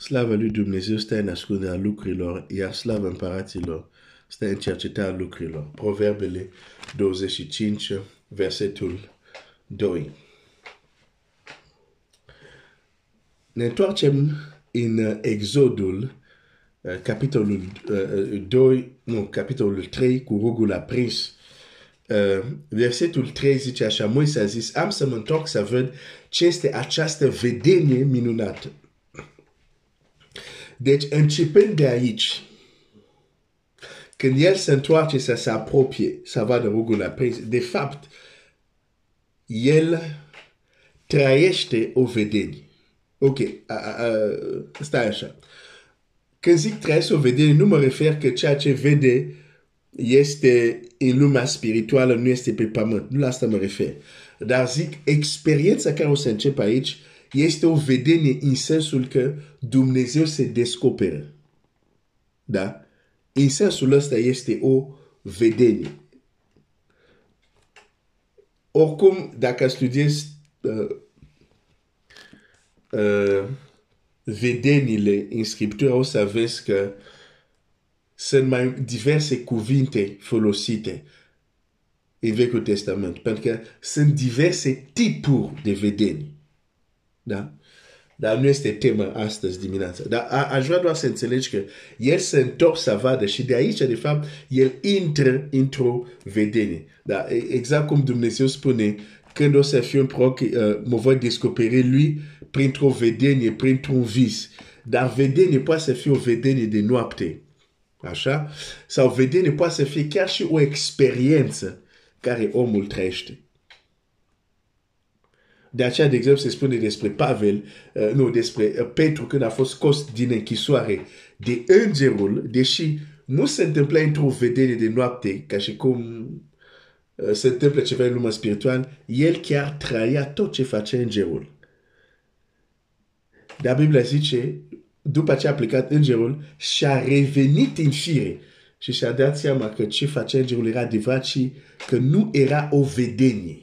Slavă lui Dumnezeu stă în ascunderea lucrurilor, iar slavă împăraților stă în cercetarea lucrurilor. Proverbele 25, versetul 2. Ne întoarcem în Exodul, uh, capitolul 2, uh, nu, capitolul 3, cu rugul aprins. Uh, versetul 3 zice așa, Moise a zis, am să mă întorc să văd ce este această vedenie minunată. Deci, începând de aici, când el se întoarce să se apropie, să vadă rugul aprins, de fapt, el trăiește o vedenie. Ok, a, a, a, stai așa. Când zic trăiește o vedenie, nu mă refer că ceea ce vede este în lumea spirituală, nu este pe pământ. Nu la asta mă refer. Dar zic, experiența care o să încep aici este o vedenie în sensul că Dumnezeu se descoperă. Da? În sensul ăsta este o vedenie. Oricum, dacă studiezi uh, uh, vedeniile în Scriptură, o să vezi că sunt mai diverse cuvinte folosite în Vechiul Testament, pentru că sunt diverse tipuri de vedenii. Da? Dar nu este tema astăzi dimineața. Dar a, aș vrea doar să înțelegi că el se întorc să vadă și de aici, de fapt, el intră într-o vedenie. Da? Exact cum Dumnezeu spune, când o să fiu un proroc, uh, mă voi descoperi lui printr-o vedenie, printr-un vis. Dar vedenie poate să fie o vedenie de noapte. Așa? Sau vedenie poate să fie chiar și o experiență care omul trăiește. De aceea, de exemplu, se spune despre Pavel, uh, nu, despre uh, Petru când a fost scos din închisoare de îngerul, deși nu se întâmplă într-o vedere de noapte, ca și cum uh, se întâmplă ceva în lumea spiritual, el chiar trăia tot ce face îngerul. Dar Biblia zice, după ce a plecat îngerul, și-a revenit în fire și și-a dat seama că ce face îngerul era adevărat și că nu era o vedenie.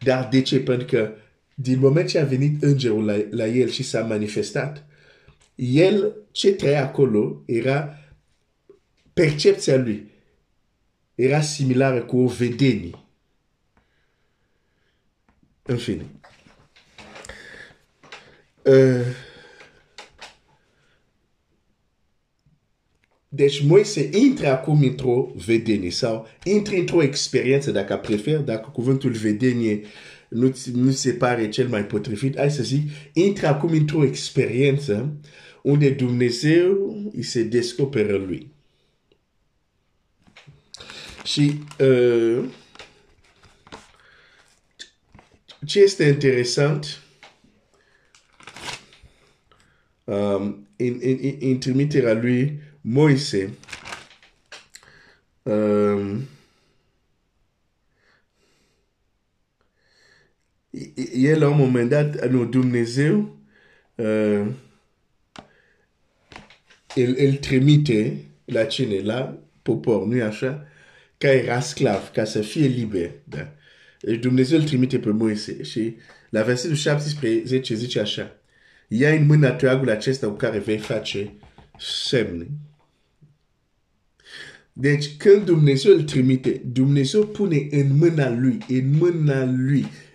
Dar de ce? Pentru că din moment ce a venit îngerul la, la el și s-a manifestat, el ce trăia acolo era percepția lui. Era similară cu o vedenie. În fine. Uh, deci Moise intră acum într-o vedenie sau intră într-o experiență, dacă prefer, dacă cuvântul vedenie uh, nu, nu se pare cel mai potrivit, hai să zic, intră acum într-o experiență unde Dumnezeu îi se descoperă lui. Și uh, ce este interesant um, în, în, în trimiterea lui Moise, um, el la un moment dat, nu, Dumnezeu uh, el, el trimite la cine, la popor, nu așa? Ca era sclav, ca să fie liber. Da? Deci Dumnezeu îl trimite pe Moise și la versetul 17 zice așa, ia în mâna toiagul acesta cu care vei face semne. Deci când Dumnezeu îl trimite, Dumnezeu pune în mâna lui, în mâna lui,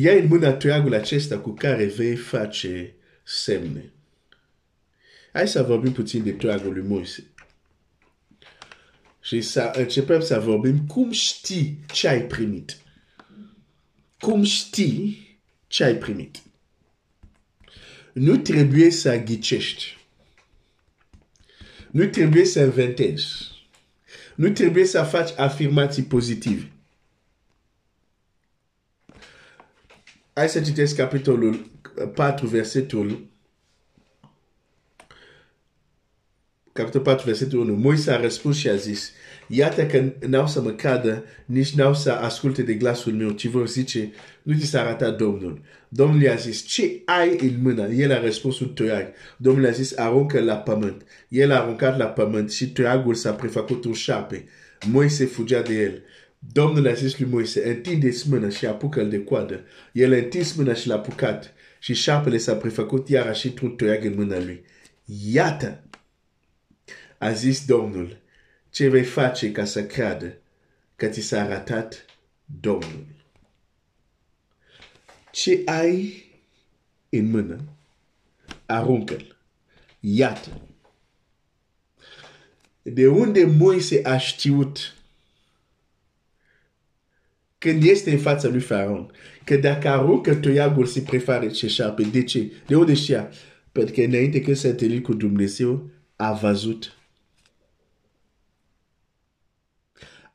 ia în mâna toiagul acesta cu care vei face semne. Hai să vorbim puțin de toiagul lui Moise. Și să începem să vorbim cum știi ce ai primit. Cum știi ce ai primit. Nu trebuie să ghicești. Nu trebuie să inventezi. Nu trebuie să faci afirmații pozitive. Hai să citesc capitolul 4, versetul capitolul 4, versetul 1, Moise a răspuns și a zis, Iată că n-au să mă cadă, nici n-au să asculte de glasul meu, ci vor zice, nu ți s-a arătat Domnul. Domnul i-a zis, ce ai în mână? El a răspuns un toiag. Domnul i-a zis, aruncă la pământ. El a aruncat la pământ și toiagul s-a prefăcut un șape. Moise fugea de el. Domnul a zis lui Moise, întinde-ți mâna și apucă-l de coadă. El a întins mâna și l-a apucat și șapele s-a prefăcut iarăși într-un toiag în mâna lui. Iată, a zis Domnul, ce vei face ca să creadă că ți s-a arătat Domnul? Ce ai în mână, aruncă-l. Iată. De unde Moise a știut când este în fața lui Faraon, că dacă aruncă toiagul se prefară ce șarpe. De ce? De unde știa? Pentru că înainte când s-a întâlnit cu Dumnezeu, a văzut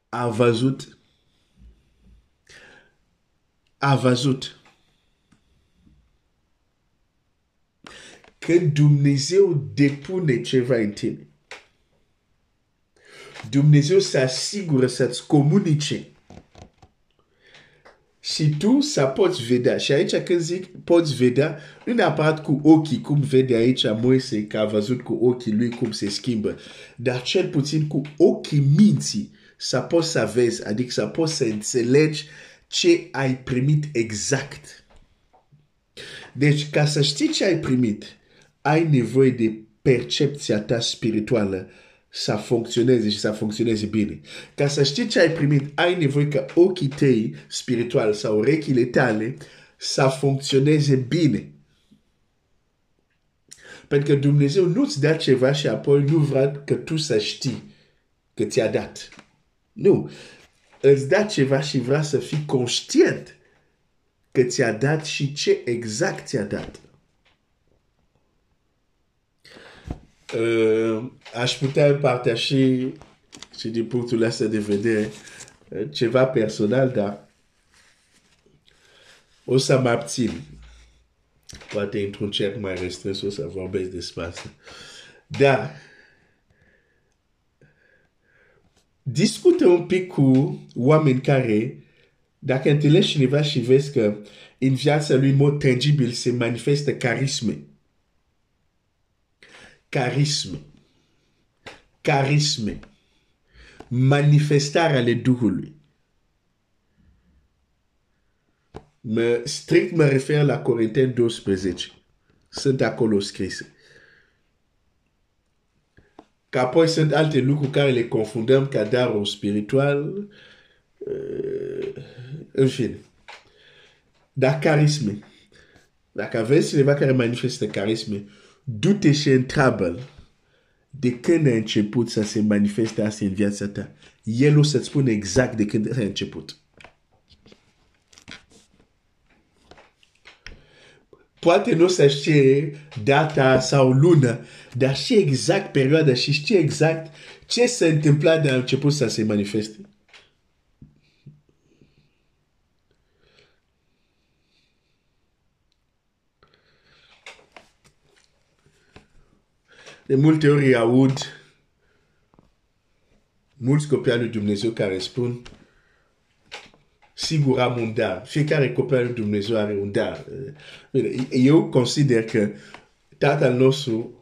a văzut a văzut că Dumnezeu depune ceva în tine. Dumnezeu se asigură să-ți comunice și tu să poți vedea. Și aici când zic poți vedea, nu neapărat cu ochii, cum vede aici Moise, că a văzut cu ochii lui cum se schimbă, dar cel puțin cu ochii minții să poți să vezi, adică să poți să înțelegi ce ai primit exact. Deci, ca să știi ce ai primit, ai nevoie de percepția ta spirituală să funcționeze și să funcționeze bine. Ca să știi ce ai primit, ai nevoie ca ochii tăi spirituali sau urechile tale să funcționeze bine. Pentru că Dumnezeu nu-ți dă ceva și apoi nu vrea că tu să știi că ți-a dat. Nu. Îți da ceva și vrea să fii conștient că ți-a dat și ce exact ți-a dat. Uh, aș putea împărtăși și din punctul ăsta de vedere uh, ceva personal, dar o să mă abțin. Poate într-un cerc mai restrâns o să vorbesc despre asta. Dar discută un pic cu oameni care, dacă întâlnești cineva și vezi că în viața lui, în mod tangibil, se manifestă carisme. Carisme. Carisme. Manifestarea ale Duhului. Mă, strict mă refer la Corinteni 12. Sunt acolo scrise. Că apoi sunt alte lucruri care le confundăm ca darul spiritual. Uh, în fine. Dar carisme. Dacă aveți cineva care manifestă carisme, du-te și întreabă de când a început să se manifeste asta în viața ta. El o să-ți spune exact de când a început. Poate nu o să știe data sau lună, dar și exact perioada și știe exact ce s-a întâmplat de a început să se manifeste. De multe ori aud mulți copii al lui Dumnezeu care spun sigur am un dar. Fiecare copil al lui Dumnezeu are un dar. Eu consider că tatăl nostru,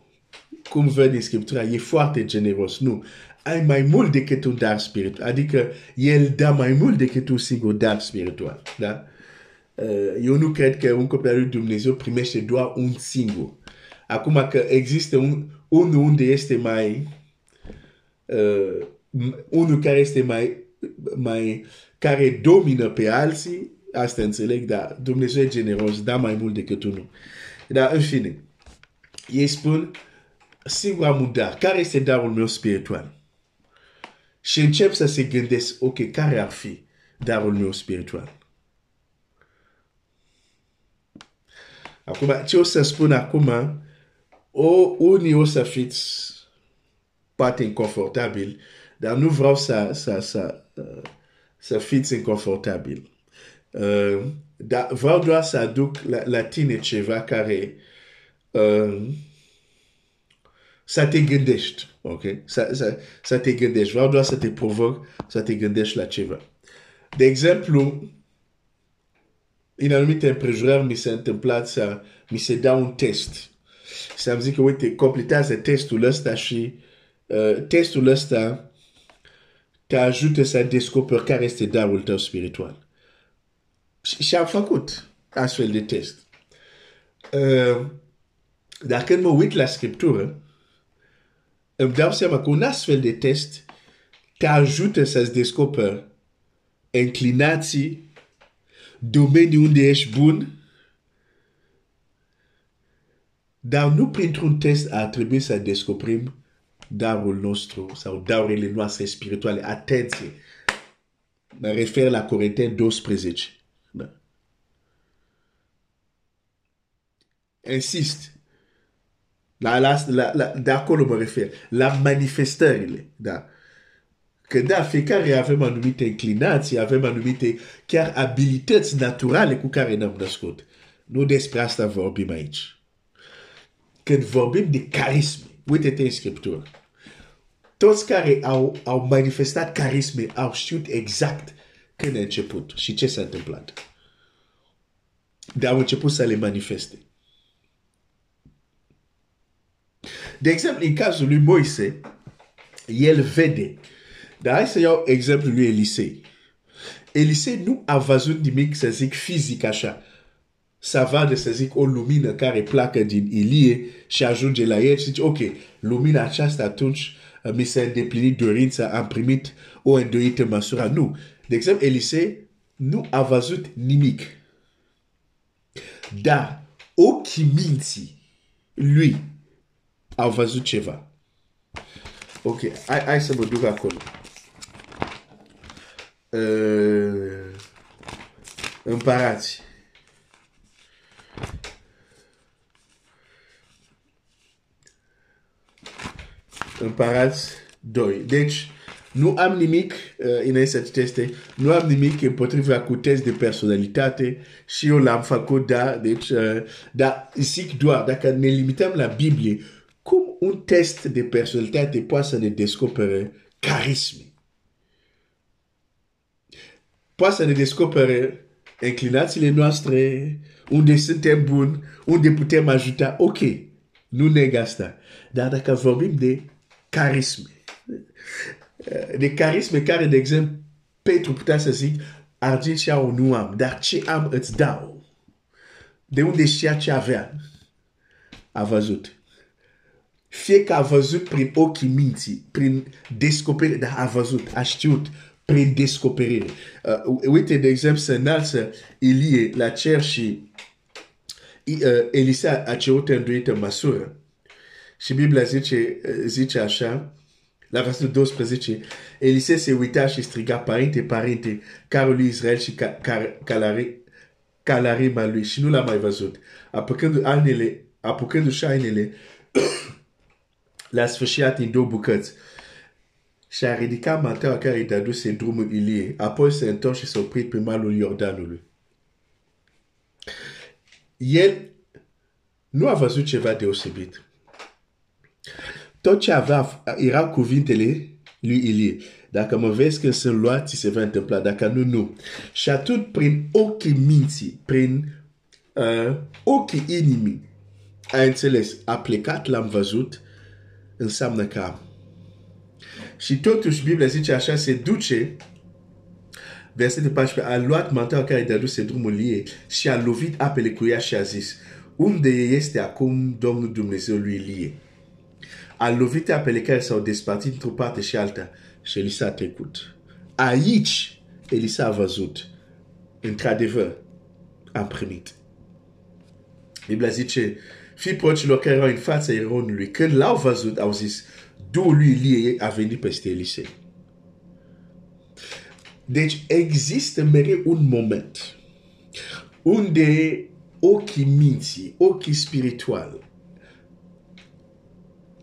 cum vede în Scriptura, e foarte generos. Nu. Ai mai mult decât un dar spiritual. Adică el dă mai mult decât un singur dar spiritual. Da? Eu nu cred că un copil al lui Dumnezeu primește un singur. Acum că există un, unul unde este mai uh, unul care este mai mai care domină pe alții, asta înțeleg, dar Dumnezeu e generos, da mai mult decât unul. Dar în fine, ei spun, singur am un dar. Care este darul meu spiritual? Și încep să se gândesc, ok, care ar fi darul meu spiritual? Acum, ce o să spun acum, o, unii o să fiți poate inconfortabil, dar nu vreau să, să, să, uh, să fiți inconfortabil. Uh, dar vreau doar să aduc la, la tine ceva care uh, să te gândești, ok? Să, să, să te gândești. Vreau doar să te provoc să te gândești la ceva. De exemplu, în anumite împrejurări mi s-a întâmplat să mi se dea un test. Să-mi zic că, uite, completează testul ăsta și uh, testul ăsta te ajută să descoperi care este darul tău spiritual. Și, și am făcut astfel de test. Uh, dar când mă uit la Scriptură, îmi dau seama că un astfel de test te ajută să-ți descoperi înclinații, domenii unde ești bun, dar nu printr-un test ar trebui să descoperim darul nostru sau darurile noastre spirituale. Atenție! Mă refer la Corinteni 12. Da. Insist. La, la, la, la, de acolo mă refer. La manifestările. Da. Că da, fiecare avem anumite inclinații, avem anumite chiar abilități naturale cu care ne-am născut. Nu despre asta vorbim aici. Când vorbim de carisme, uite-te în Scriptură. Toți care au, au manifestat carisme au știut exact când a început și ce s-a întâmplat. De au început să le manifeste. De exemplu, în cazul lui Moise, el vede. Dar hai să iau exemplul lui Elisei. Elisei nu a văzut nimic, să zic, fizic așa. Să vadă, să zic, o lumină care placă din Ilie și ajunge la el și zice, ok, lumina aceasta atunci uh, mi s-a îndeplinit dorința, am primit o îndoită măsură. Nu. De exemplu, Elisei nu a văzut nimic. Dar ochii minții lui au văzut ceva. Ok, hai, hai să mă duc acolo. Uh, împărați. Împărați 2. Deci, nu am nimic uh, în acest teste, nu am nimic împotriva cu test de personalitate și eu l-am făcut, da, deci, uh, dar zic doar, dacă ne limităm la Biblie, cum un test de personalitate poate să ne descopere carisme. Poate să ne descopere inclinațiile noastre, unde suntem buni, unde putem ajuta. Ok, nu neg asta. Dar dacă vorbim de carisme, de carisme care, de exemplu, Petru putea să zic, argint și au nu am, dar ce am îți dau. De unde știa ce avea? A văzut fie că a văzut prin ochii minții, prin descoperire, dar a văzut, a știut prin descoperire. Uh, uite, de exemplu, să înalță Ilie la cer și uh, Elisa a cerut înduită măsură. Și Biblia zice, uh, zice așa, la versetul 12, Elise se uita și striga, Părinte, Părinte, carul lui Israel și calarima lui și nu l-a mai văzut. Apucându-și ainele, apucându-și ainele la sfârșit în două bucăți. Și a ridicat manteaua care i-a dus în drumul Ilie. Apoi se întors și s-a oprit pe malul Iordanului. El nu a văzut ceva deosebit. Tot ce avea era cuvintele lui Ilie. Dacă mă vezi când sunt luat, ți se va întâmpla. Dacă nu, nu. Și atunci, prin ochii minții, prin uh, ochii inimii, a înțeles, a plecat, l-am văzut, înseamnă că am. Și totuși Biblia zice așa, se duce, versetul 14, a luat manteaua care i-a dus drumul ei și a lovit apele cu ea și a zis, unde este acum Domnul Dumnezeu lui Ilie? A lovit apele care s-au despărțit într-o parte și alta și Elisa a trecut. Aici, Elisa a văzut, într-adevăr, am primit. Biblia zice, fii porcilor care erau în fața eronului, când l-au văzut, au zis, Duhul lui Ilie a venit peste Elisei. Deci există mereu un moment unde ochii minții, ochii spirituali,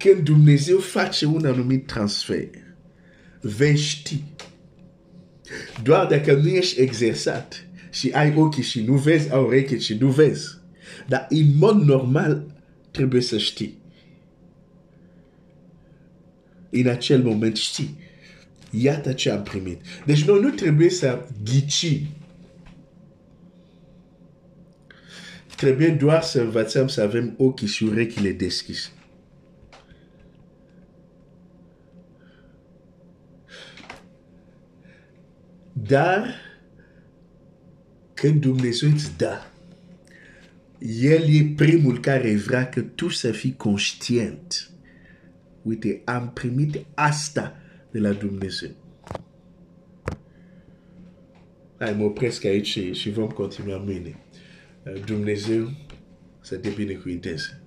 când Dumnezeu face un anumit transfer, vei ști. Doar dacă nu ești exersat și ai ochii și nu vezi, ai urechi și nu vezi. Dar în mod normal trebuie să știi. în acel moment știi. Iată ce am primit. Deci noi nu trebuie să ghici. Trebuie doar să învățăm să avem ochii și urechile deschise. Dar când Dumnezeu îți dă, El e primul care vrea că tu să fii conștient. Uite, am primit asta de la Dumnezeu. Hai, mă opresc aici și, și vom continua mâine. Dumnezeu să te binecuvinteze.